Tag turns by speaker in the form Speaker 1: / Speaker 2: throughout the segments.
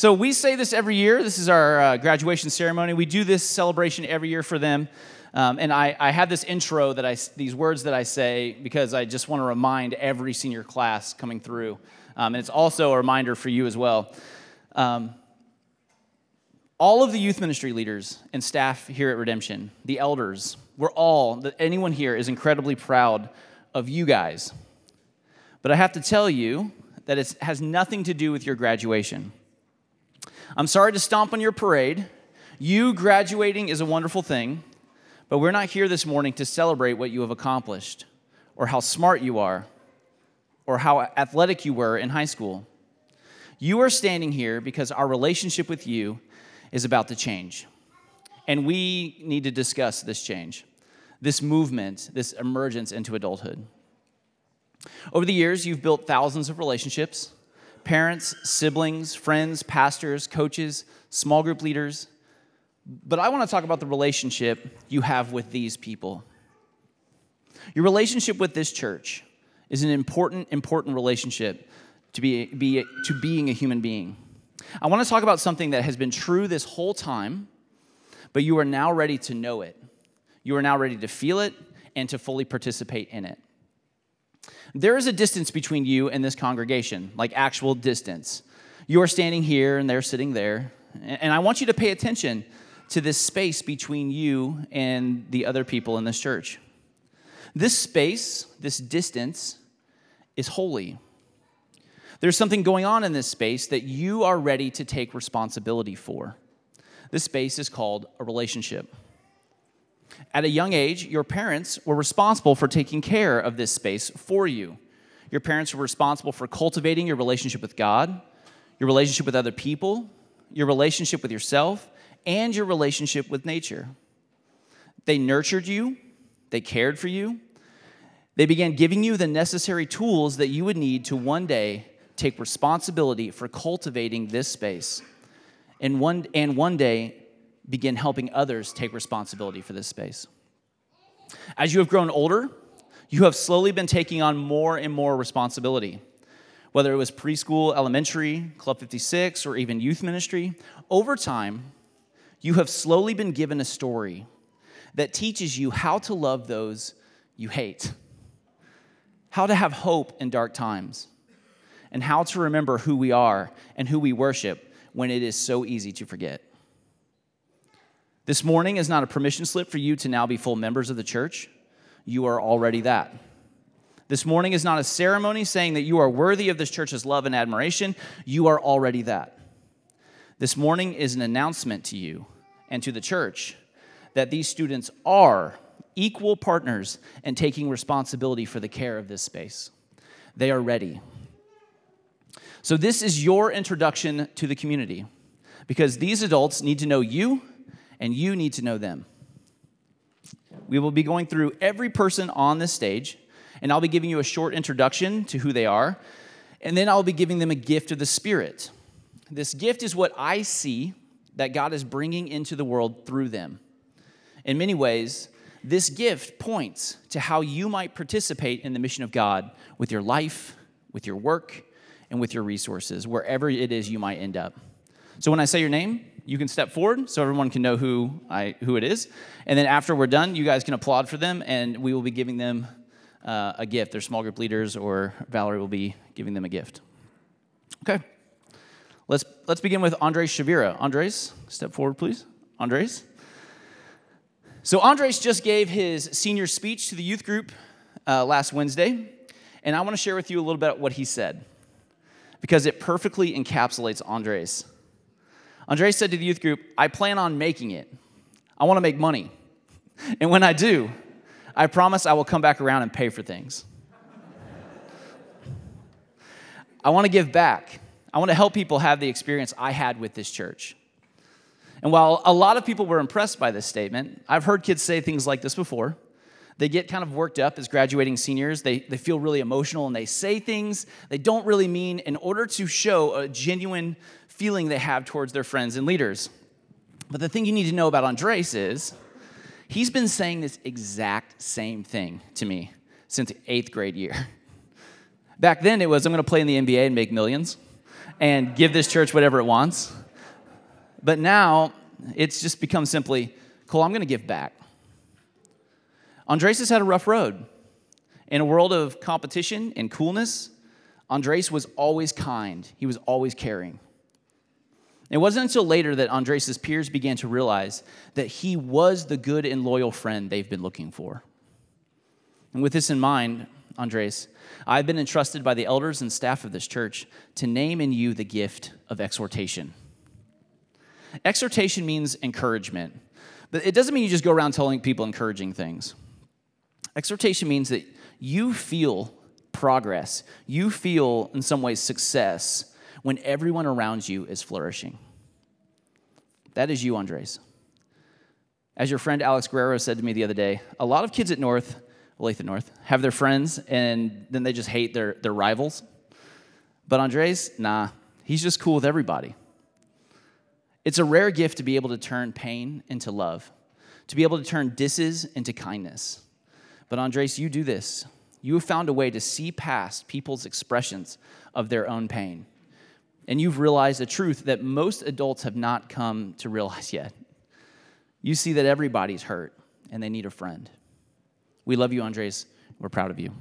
Speaker 1: So we say this every year. This is our uh, graduation ceremony. We do this celebration every year for them. Um, and I, I have this intro that I, these words that I say because I just want to remind every senior class coming through. Um, and it's also a reminder for you as well. Um, all of the youth ministry leaders and staff here at Redemption, the elders, we're all, anyone here is incredibly proud of you guys. But I have to tell you that it has nothing to do with your graduation. I'm sorry to stomp on your parade. You graduating is a wonderful thing, but we're not here this morning to celebrate what you have accomplished or how smart you are or how athletic you were in high school. You are standing here because our relationship with you is about to change. And we need to discuss this change, this movement, this emergence into adulthood. Over the years, you've built thousands of relationships parents, siblings, friends, pastors, coaches, small group leaders. But I want to talk about the relationship you have with these people. Your relationship with this church is an important, important relationship to, be, be, to being a human being. I want to talk about something that has been true this whole time, but you are now ready to know it. You are now ready to feel it and to fully participate in it. There is a distance between you and this congregation, like actual distance. You are standing here and they're sitting there. And I want you to pay attention to this space between you and the other people in this church. This space, this distance, is holy. There's something going on in this space that you are ready to take responsibility for. This space is called a relationship. At a young age, your parents were responsible for taking care of this space for you. Your parents were responsible for cultivating your relationship with God, your relationship with other people, your relationship with yourself, and your relationship with nature. They nurtured you, they cared for you, they began giving you the necessary tools that you would need to one day take responsibility for cultivating this space and one, and one day begin helping others take responsibility for this space. As you have grown older, you have slowly been taking on more and more responsibility. Whether it was preschool, elementary, Club 56, or even youth ministry, over time, you have slowly been given a story that teaches you how to love those you hate, how to have hope in dark times, and how to remember who we are and who we worship when it is so easy to forget. This morning is not a permission slip for you to now be full members of the church. You are already that. This morning is not a ceremony saying that you are worthy of this church's love and admiration. You are already that. This morning is an announcement to you and to the church that these students are equal partners in taking responsibility for the care of this space. They are ready. So, this is your introduction to the community because these adults need to know you and you need to know them. We will be going through every person on this stage, and I'll be giving you a short introduction to who they are, and then I'll be giving them a gift of the Spirit. This gift is what I see that God is bringing into the world through them. In many ways, this gift points to how you might participate in the mission of God with your life, with your work, and with your resources, wherever it is you might end up. So when I say your name, you can step forward so everyone can know who, I, who it is. And then after we're done, you guys can applaud for them, and we will be giving them uh, a gift. They're small group leaders, or Valerie will be giving them a gift. Okay. Let's, let's begin with Andres Chavira. Andres, step forward, please. Andres. So, Andres just gave his senior speech to the youth group uh, last Wednesday, and I want to share with you a little bit what he said because it perfectly encapsulates Andres. Andres said to the youth group, I plan on making it. I want to make money. And when I do, I promise I will come back around and pay for things. I want to give back. I want to help people have the experience I had with this church. And while a lot of people were impressed by this statement, I've heard kids say things like this before. They get kind of worked up as graduating seniors. They, they feel really emotional and they say things they don't really mean in order to show a genuine feeling they have towards their friends and leaders. But the thing you need to know about Andres is he's been saying this exact same thing to me since eighth grade year. Back then, it was I'm going to play in the NBA and make millions. and give this church whatever it wants. But now it's just become simply, Cole, I'm going to give back. Andres has had a rough road. In a world of competition and coolness, Andres was always kind, he was always caring. It wasn't until later that Andres' peers began to realize that he was the good and loyal friend they've been looking for. And with this in mind, Andres, I've been entrusted by the elders and staff of this church to name in you the gift of exhortation. Exhortation means encouragement, but it doesn't mean you just go around telling people encouraging things. Exhortation means that you feel progress, you feel, in some ways, success when everyone around you is flourishing. That is you, Andres. As your friend Alex Guerrero said to me the other day, a lot of kids at North, Olathe North, have their friends and then they just hate their, their rivals. But Andres, nah, he's just cool with everybody. It's a rare gift to be able to turn pain into love, to be able to turn disses into kindness. But Andres, you do this. You have found a way to see past people's expressions of their own pain. And you've realized a truth that most adults have not come to realize yet. You see that everybody's hurt and they need a friend. We love you, Andres. We're proud of you.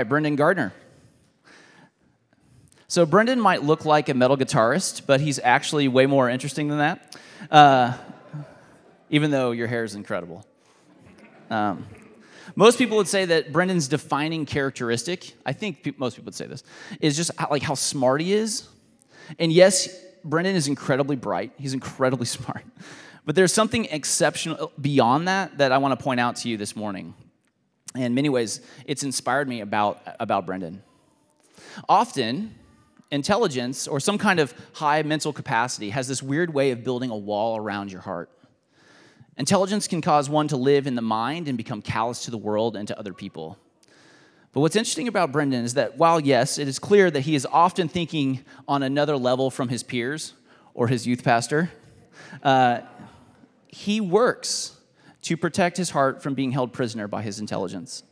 Speaker 1: Right, Brendan Gardner. So, Brendan might look like a metal guitarist, but he's actually way more interesting than that, uh, even though your hair is incredible. Um, most people would say that Brendan's defining characteristic, I think pe- most people would say this, is just how, like how smart he is. And yes, Brendan is incredibly bright, he's incredibly smart. But there's something exceptional beyond that that I want to point out to you this morning in many ways, it's inspired me about, about Brendan. Often, intelligence or some kind of high mental capacity has this weird way of building a wall around your heart. Intelligence can cause one to live in the mind and become callous to the world and to other people. But what's interesting about Brendan is that while, yes, it is clear that he is often thinking on another level from his peers or his youth pastor, uh, he works to protect his heart from being held prisoner by his intelligence.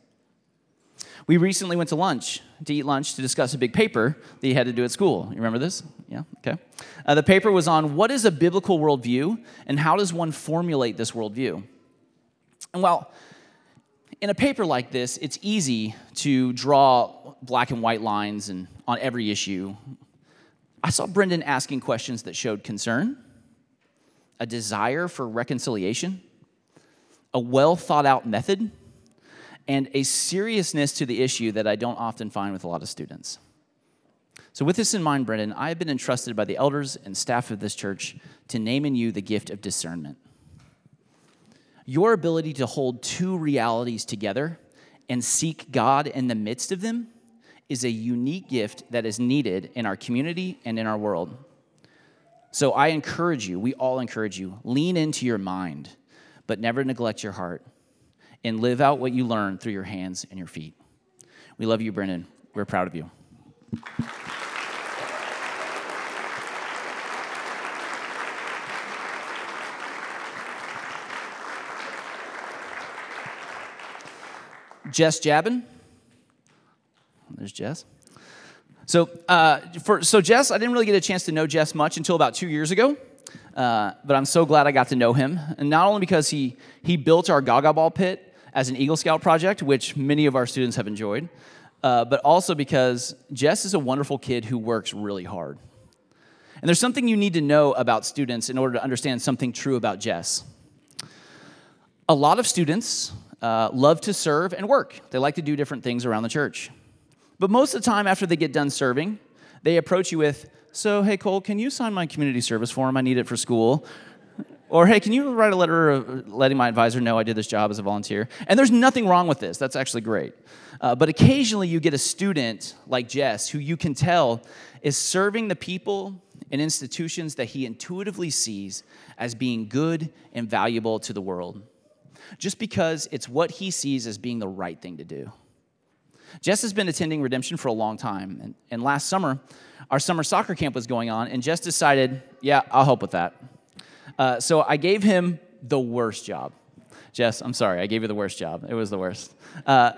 Speaker 1: We recently went to lunch, to eat lunch, to discuss a big paper that he had to do at school. You remember this? Yeah, okay. Uh, the paper was on what is a biblical worldview and how does one formulate this worldview? And while in a paper like this, it's easy to draw black and white lines and on every issue. I saw Brendan asking questions that showed concern, a desire for reconciliation, a well thought out method, and a seriousness to the issue that I don't often find with a lot of students. So, with this in mind, Brendan, I have been entrusted by the elders and staff of this church to name in you the gift of discernment. Your ability to hold two realities together and seek God in the midst of them is a unique gift that is needed in our community and in our world. So, I encourage you, we all encourage you, lean into your mind but never neglect your heart and live out what you learn through your hands and your feet. We love you, Brendan. We're proud of you. Jess Jabin. There's Jess. So, uh, for, so Jess, I didn't really get a chance to know Jess much until about two years ago. Uh, but I'm so glad I got to know him. And not only because he, he built our Gaga Ball pit as an Eagle Scout project, which many of our students have enjoyed, uh, but also because Jess is a wonderful kid who works really hard. And there's something you need to know about students in order to understand something true about Jess. A lot of students uh, love to serve and work, they like to do different things around the church. But most of the time, after they get done serving, they approach you with, so, hey, Cole, can you sign my community service form? I need it for school. Or, hey, can you write a letter letting my advisor know I did this job as a volunteer? And there's nothing wrong with this. That's actually great. Uh, but occasionally you get a student like Jess who you can tell is serving the people and institutions that he intuitively sees as being good and valuable to the world. just because it's what he sees as being the right thing to do. Jess has been attending Redemption for a long time, and, and last summer, our summer soccer camp was going on, and Jess decided, yeah, I'll help with that. Uh, so I gave him the worst job. Jess, I'm sorry, I gave you the worst job. It was the worst. Uh,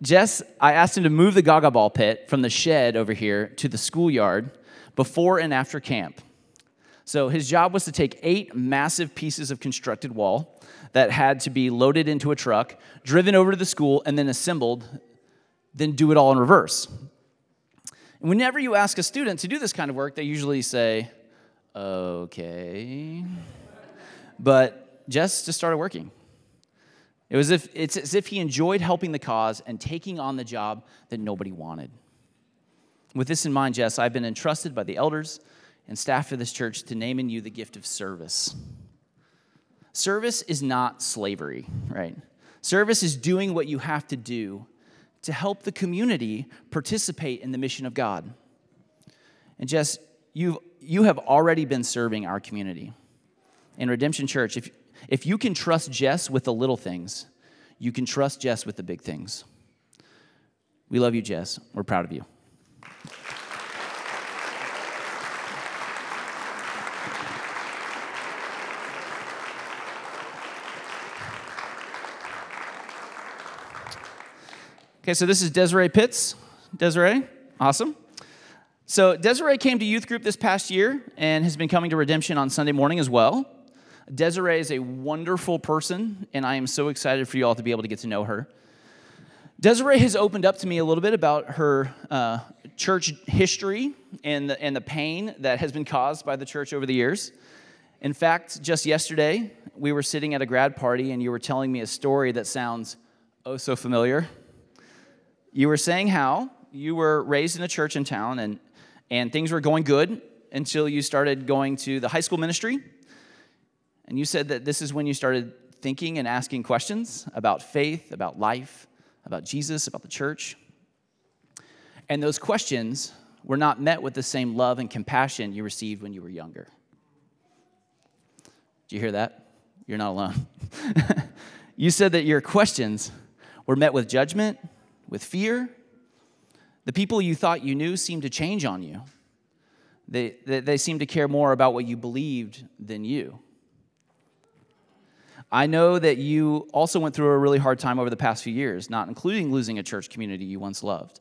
Speaker 1: Jess, I asked him to move the Gaga ball pit from the shed over here to the schoolyard before and after camp. So his job was to take eight massive pieces of constructed wall that had to be loaded into a truck, driven over to the school, and then assembled, then do it all in reverse. And whenever you ask a student to do this kind of work, they usually say, okay. But Jess just started working. It was if, it's as if he enjoyed helping the cause and taking on the job that nobody wanted. With this in mind, Jess, I've been entrusted by the elders and staff of this church to name in you the gift of service. Service is not slavery, right? Service is doing what you have to do to help the community participate in the mission of God. And Jess, you've, you have already been serving our community. In Redemption Church, if, if you can trust Jess with the little things, you can trust Jess with the big things. We love you, Jess. We're proud of you. Okay, so this is Desiree Pitts. Desiree, awesome. So Desiree came to youth group this past year and has been coming to Redemption on Sunday morning as well. Desiree is a wonderful person, and I am so excited for you all to be able to get to know her. Desiree has opened up to me a little bit about her uh, church history and the, and the pain that has been caused by the church over the years. In fact, just yesterday, we were sitting at a grad party, and you were telling me a story that sounds oh so familiar. You were saying how you were raised in a church in town, and, and things were going good until you started going to the high school ministry and you said that this is when you started thinking and asking questions about faith, about life, about Jesus, about the church. And those questions were not met with the same love and compassion you received when you were younger. Do you hear that? You're not alone. you said that your questions were met with judgment, with fear. The people you thought you knew seemed to change on you. They, they, they seemed to care more about what you believed than you. I know that you also went through a really hard time over the past few years, not including losing a church community you once loved.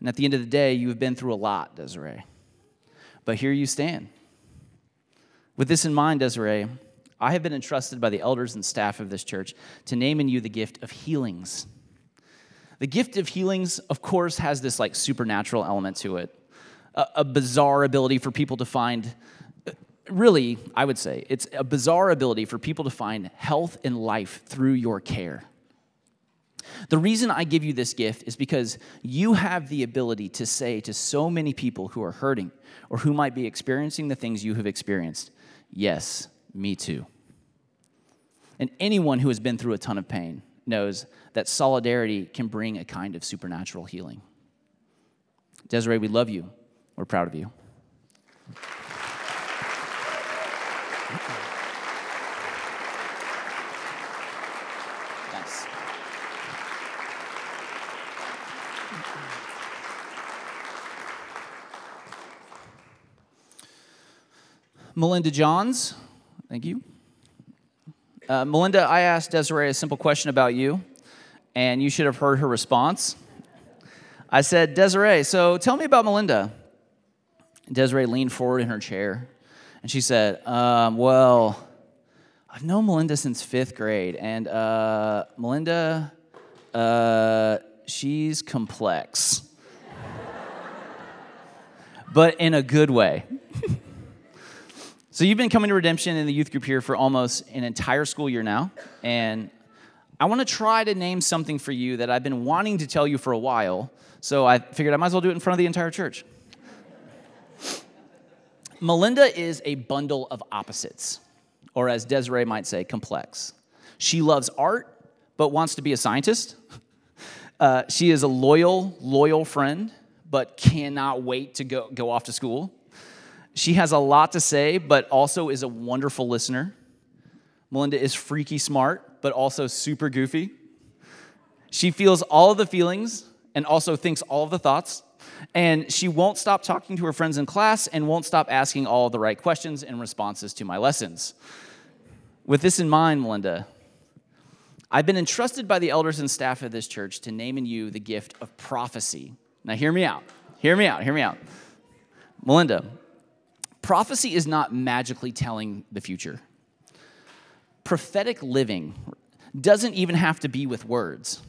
Speaker 1: And at the end of the day, you have been through a lot, Desiree. But here you stand. With this in mind, Desiree, I have been entrusted by the elders and staff of this church to name in you the gift of healings. The gift of healings, of course, has this like supernatural element to it, a, a bizarre ability for people to find uh, really, I would say, it's a bizarre ability for people to find health and life through your care. The reason I give you this gift is because you have the ability to say to so many people who are hurting or who might be experiencing the things you have experienced, yes, me too. And anyone who has been through a ton of pain knows that solidarity can bring a kind of supernatural healing. Desiree, we love you. We're proud of you. Nice. Melinda Johns, thank you. Uh, Melinda, I asked Desiree a simple question about you, and you should have heard her response. I said, Desiree, so tell me about Melinda. Desiree leaned forward in her chair and she said, um, Well, I've known Melinda since fifth grade, and uh, Melinda, uh, she's complex, but in a good way. so, you've been coming to Redemption in the youth group here for almost an entire school year now, and I want to try to name something for you that I've been wanting to tell you for a while, so I figured I might as well do it in front of the entire church. Melinda is a bundle of opposites, or as Desiree might say, complex. She loves art, but wants to be a scientist. Uh, she is a loyal, loyal friend, but cannot wait to go, go off to school. She has a lot to say, but also is a wonderful listener. Melinda is freaky smart, but also super goofy. She feels all of the feelings and also thinks all of the thoughts. And she won't stop talking to her friends in class and won't stop asking all the right questions and responses to my lessons. With this in mind, Melinda, I've been entrusted by the elders and staff of this church to name in you the gift of prophecy. Now, hear me out. Hear me out. Hear me out. Melinda, prophecy is not magically telling the future. Prophetic living doesn't even have to be with words.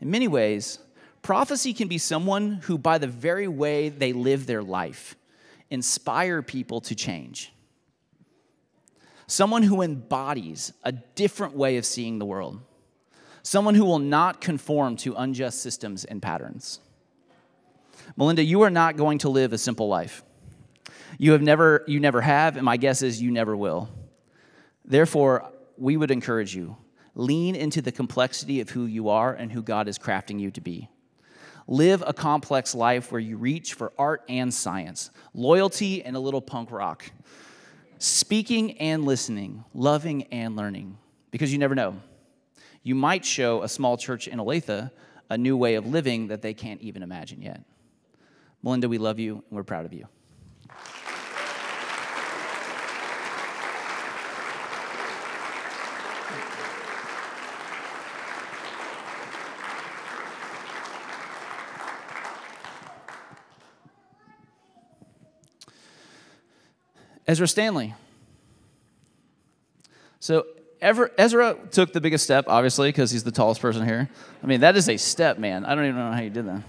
Speaker 1: In many ways, prophecy can be someone who, by the very way they live their life, inspire people to change someone who embodies a different way of seeing the world, someone who will not conform to unjust systems and patterns. Melinda, you are not going to live a simple life. You have never you never have and my guess is you never will. Therefore, we would encourage you lean into the complexity of who you are and who God is crafting you to be. Live a complex life where you reach for art and science, loyalty and a little punk rock speaking and listening, loving and learning, because you never know. You might show a small church in Olathe a new way of living that they can't even imagine yet. Melinda, we love you and we're proud of you. Ezra Stanley. So Ezra took the biggest step, obviously, because he's the tallest person here. I mean, that is a step, man. I don't even know how you did that.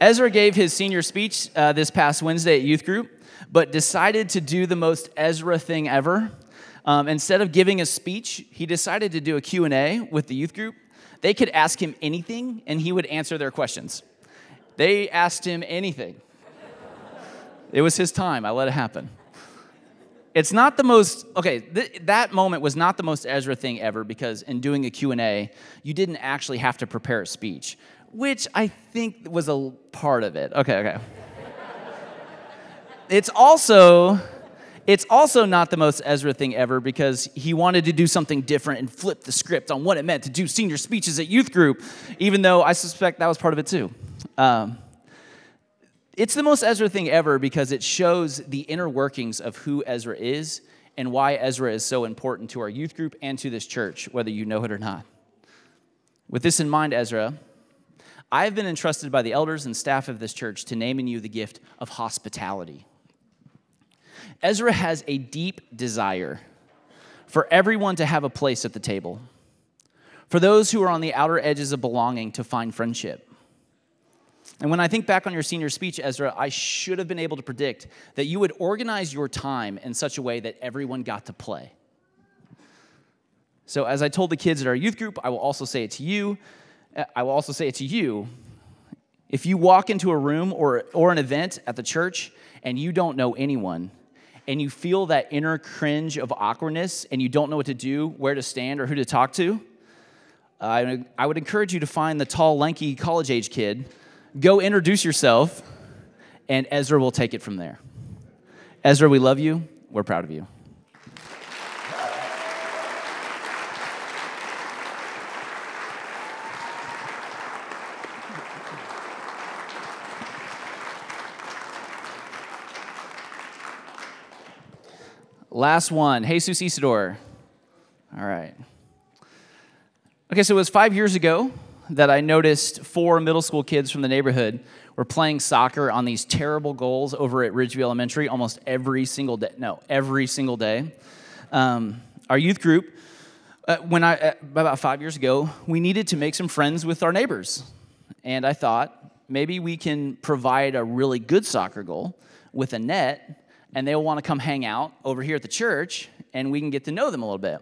Speaker 1: Ezra gave his senior speech uh, this past Wednesday at youth group, but decided to do the most Ezra thing ever. Um, instead of giving a speech, he decided to do a Q&A with the youth group. They could ask him anything, and he would answer their questions. They asked him anything. It was his time. I let it happen. It's not the most okay. Th- that moment was not the most Ezra thing ever because in doing a Q and A, you didn't actually have to prepare a speech, which I think was a part of it. Okay, okay. it's also it's also not the most Ezra thing ever because he wanted to do something different and flip the script on what it meant to do senior speeches at youth group, even though I suspect that was part of it too. Um, it's the most Ezra thing ever because it shows the inner workings of who Ezra is and why Ezra is so important to our youth group and to this church, whether you know it or not. With this in mind, Ezra, I have been entrusted by the elders and staff of this church to name in you the gift of hospitality. Ezra has a deep desire for everyone to have a place at the table, for those who are on the outer edges of belonging to find friendship and when I think back on your senior speech, Ezra, I should have been able to predict that you would organize your time in such a way that everyone got to play. So, as I told the kids at our youth group, I will also say it to you. I will also say it to you. If you walk into a room or, or an event at the church and you don't know anyone, and you feel that inner cringe of awkwardness and you don't know what to do, where to stand, or who to talk to, I, I would encourage you to find the tall, lanky, college age kid Go introduce yourself, and Ezra will take it from there. Ezra, we love you. We're proud of you. Last one, Jesus Isidore. All right. Okay, so it was five years ago that I noticed four middle school kids from the neighborhood were playing soccer on these terrible goals over at Ridgeview Elementary almost every single day. No, every single day. Um, our youth group, uh, when I uh, about five years ago, we needed to make some friends with our neighbors, and I thought maybe we can provide a really good soccer goal with a net, and they'll want to come hang out over here at the church, and we can get to know them a little bit.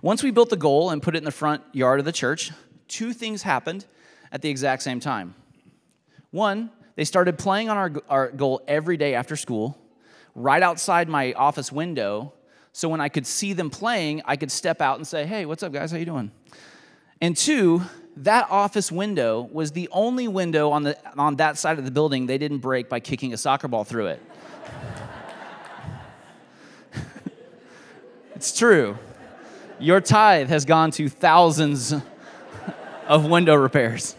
Speaker 1: Once we built the goal and put it in the front yard of the church, two things happened at the exact same time. One, they started playing on our, our goal every day after school, right outside my office window. So when I could see them playing, I could step out and say, "Hey, what's up, guys? How you doing?" And two, that office window was the only window on the on that side of the building they didn't break by kicking a soccer ball through it. it's true. Your tithe has gone to thousands of window repairs.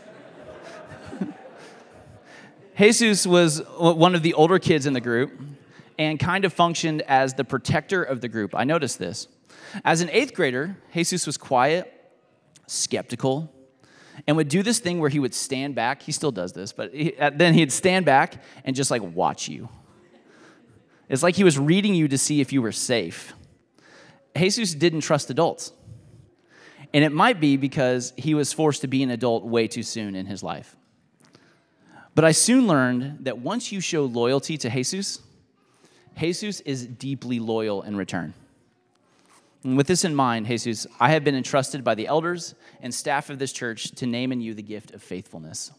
Speaker 1: Jesus was one of the older kids in the group and kind of functioned as the protector of the group. I noticed this. As an eighth grader, Jesus was quiet, skeptical, and would do this thing where he would stand back. He still does this, but he, then he'd stand back and just like watch you. It's like he was reading you to see if you were safe. Jesus didn't trust adults. And it might be because he was forced to be an adult way too soon in his life. But I soon learned that once you show loyalty to Jesus, Jesus is deeply loyal in return. And with this in mind, Jesus, I have been entrusted by the elders and staff of this church to name in you the gift of faithfulness.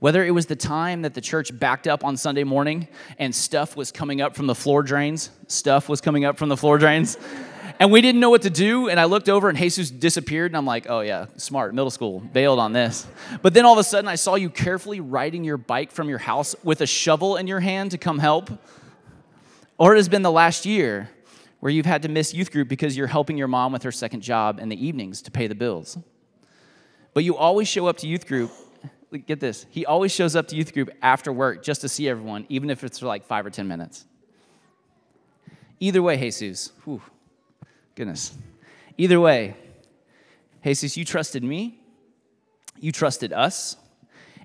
Speaker 1: Whether it was the time that the church backed up on Sunday morning and stuff was coming up from the floor drains, stuff was coming up from the floor drains, and we didn't know what to do. And I looked over and Jesus disappeared, and I'm like, oh yeah, smart, middle school, bailed on this. But then all of a sudden, I saw you carefully riding your bike from your house with a shovel in your hand to come help. Or it has been the last year where you've had to miss youth group because you're helping your mom with her second job in the evenings to pay the bills. But you always show up to youth group. Get this, he always shows up to youth group after work just to see everyone, even if it's for like five or 10 minutes. Either way, Jesus, whew, goodness. Either way, Jesus, you trusted me, you trusted us,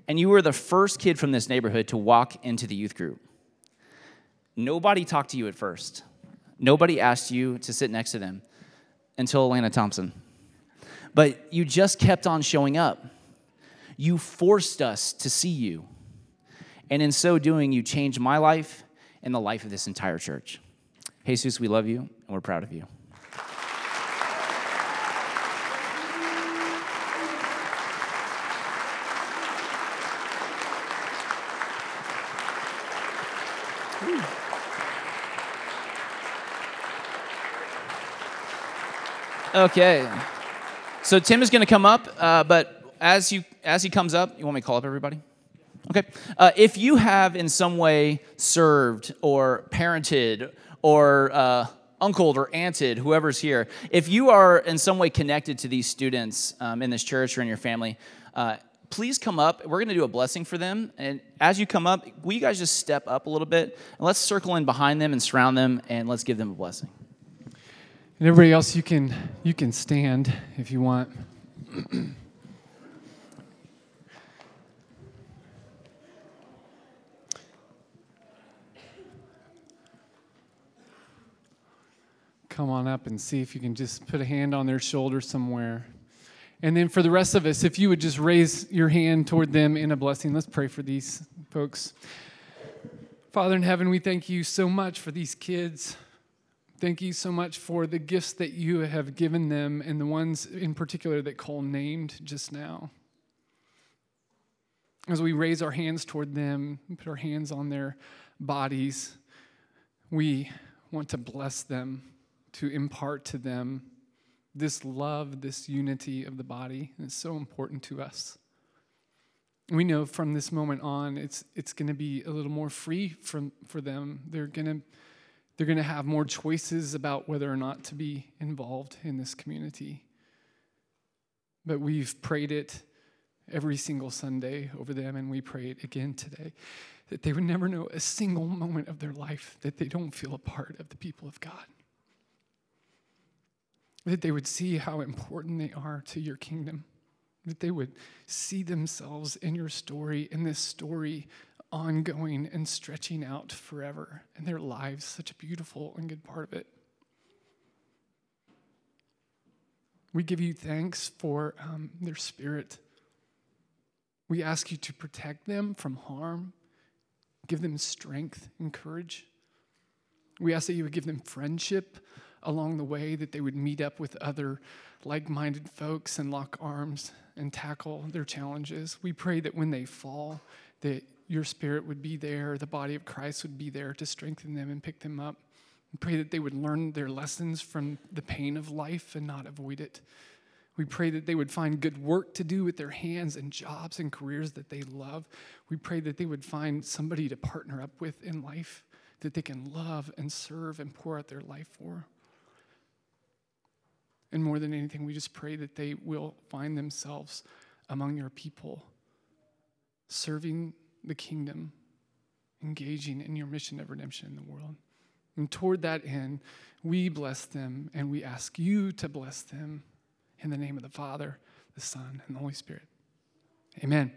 Speaker 1: and you were the first kid from this neighborhood to walk into the youth group. Nobody talked to you at first. Nobody asked you to sit next to them until Alana Thompson. But you just kept on showing up. You forced us to see you. And in so doing, you changed my life and the life of this entire church. Jesus, we love you and we're proud of you. Okay. So Tim is going to come up, uh, but as you as he comes up, you want me to call up everybody? Okay. Uh, if you have in some way served or parented or uh, uncled or aunted, whoever's here, if you are in some way connected to these students um, in this church or in your family, uh, please come up. We're going to do a blessing for them. And as you come up, will you guys just step up a little bit? And let's circle in behind them and surround them, and let's give them a blessing.
Speaker 2: And everybody else, you can you can stand if you want. Come on up and see if you can just put a hand on their shoulder somewhere. And then for the rest of us, if you would just raise your hand toward them in a blessing, let's pray for these folks. Father in heaven, we thank you so much for these kids. Thank you so much for the gifts that you have given them and the ones in particular that Cole named just now. As we raise our hands toward them, put our hands on their bodies, we want to bless them, to impart to them this love, this unity of the body. It's so important to us. We know from this moment on, it's, it's going to be a little more free from, for them. They're going to they're going to have more choices about whether or not to be involved in this community. But we've prayed it every single Sunday over them, and we pray it again today that they would never know a single moment of their life that they don't feel a part of the people of God. That they would see how important they are to your kingdom. That they would see themselves in your story, in this story ongoing and stretching out forever, and their lives such a beautiful and good part of it. We give you thanks for um, their spirit. We ask you to protect them from harm, give them strength and courage. We ask that you would give them friendship along the way, that they would meet up with other like minded folks and lock arms and tackle their challenges. We pray that when they fall, that your spirit would be there, the body of Christ would be there to strengthen them and pick them up. And pray that they would learn their lessons from the pain of life and not avoid it. We pray that they would find good work to do with their hands and jobs and careers that they love. We pray that they would find somebody to partner up with in life that they can love and serve and pour out their life for. And more than anything, we just pray that they will find themselves among your people, serving the kingdom, engaging in your mission of redemption in the world. And toward that end, we bless them and we ask you to bless them in the name of the Father, the Son, and the Holy Spirit. Amen.